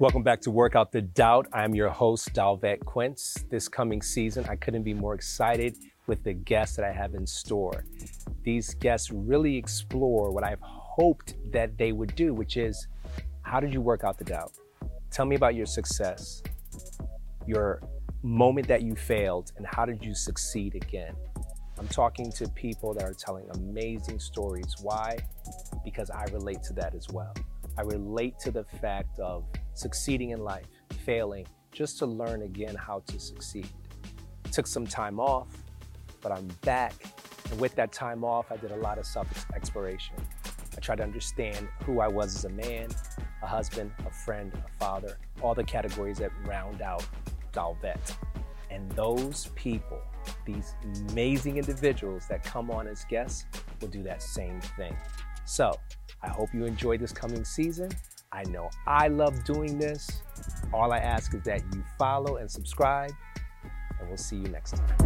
Welcome back to Work Out the Doubt. I'm your host, Dolvett Quince. This coming season, I couldn't be more excited with the guests that I have in store. These guests really explore what I've hoped that they would do, which is how did you work out the doubt? Tell me about your success, your moment that you failed, and how did you succeed again? I'm talking to people that are telling amazing stories. Why? Because I relate to that as well. I relate to the fact of succeeding in life, failing, just to learn again how to succeed. Took some time off, but I'm back. And with that time off, I did a lot of self exploration. I tried to understand who I was as a man, a husband, a friend, a father, all the categories that round out Dolvett. And those people, these amazing individuals that come on as guests, will do that same thing. So I hope you enjoy this coming season. I know I love doing this. All I ask is that you follow and subscribe, and we'll see you next time.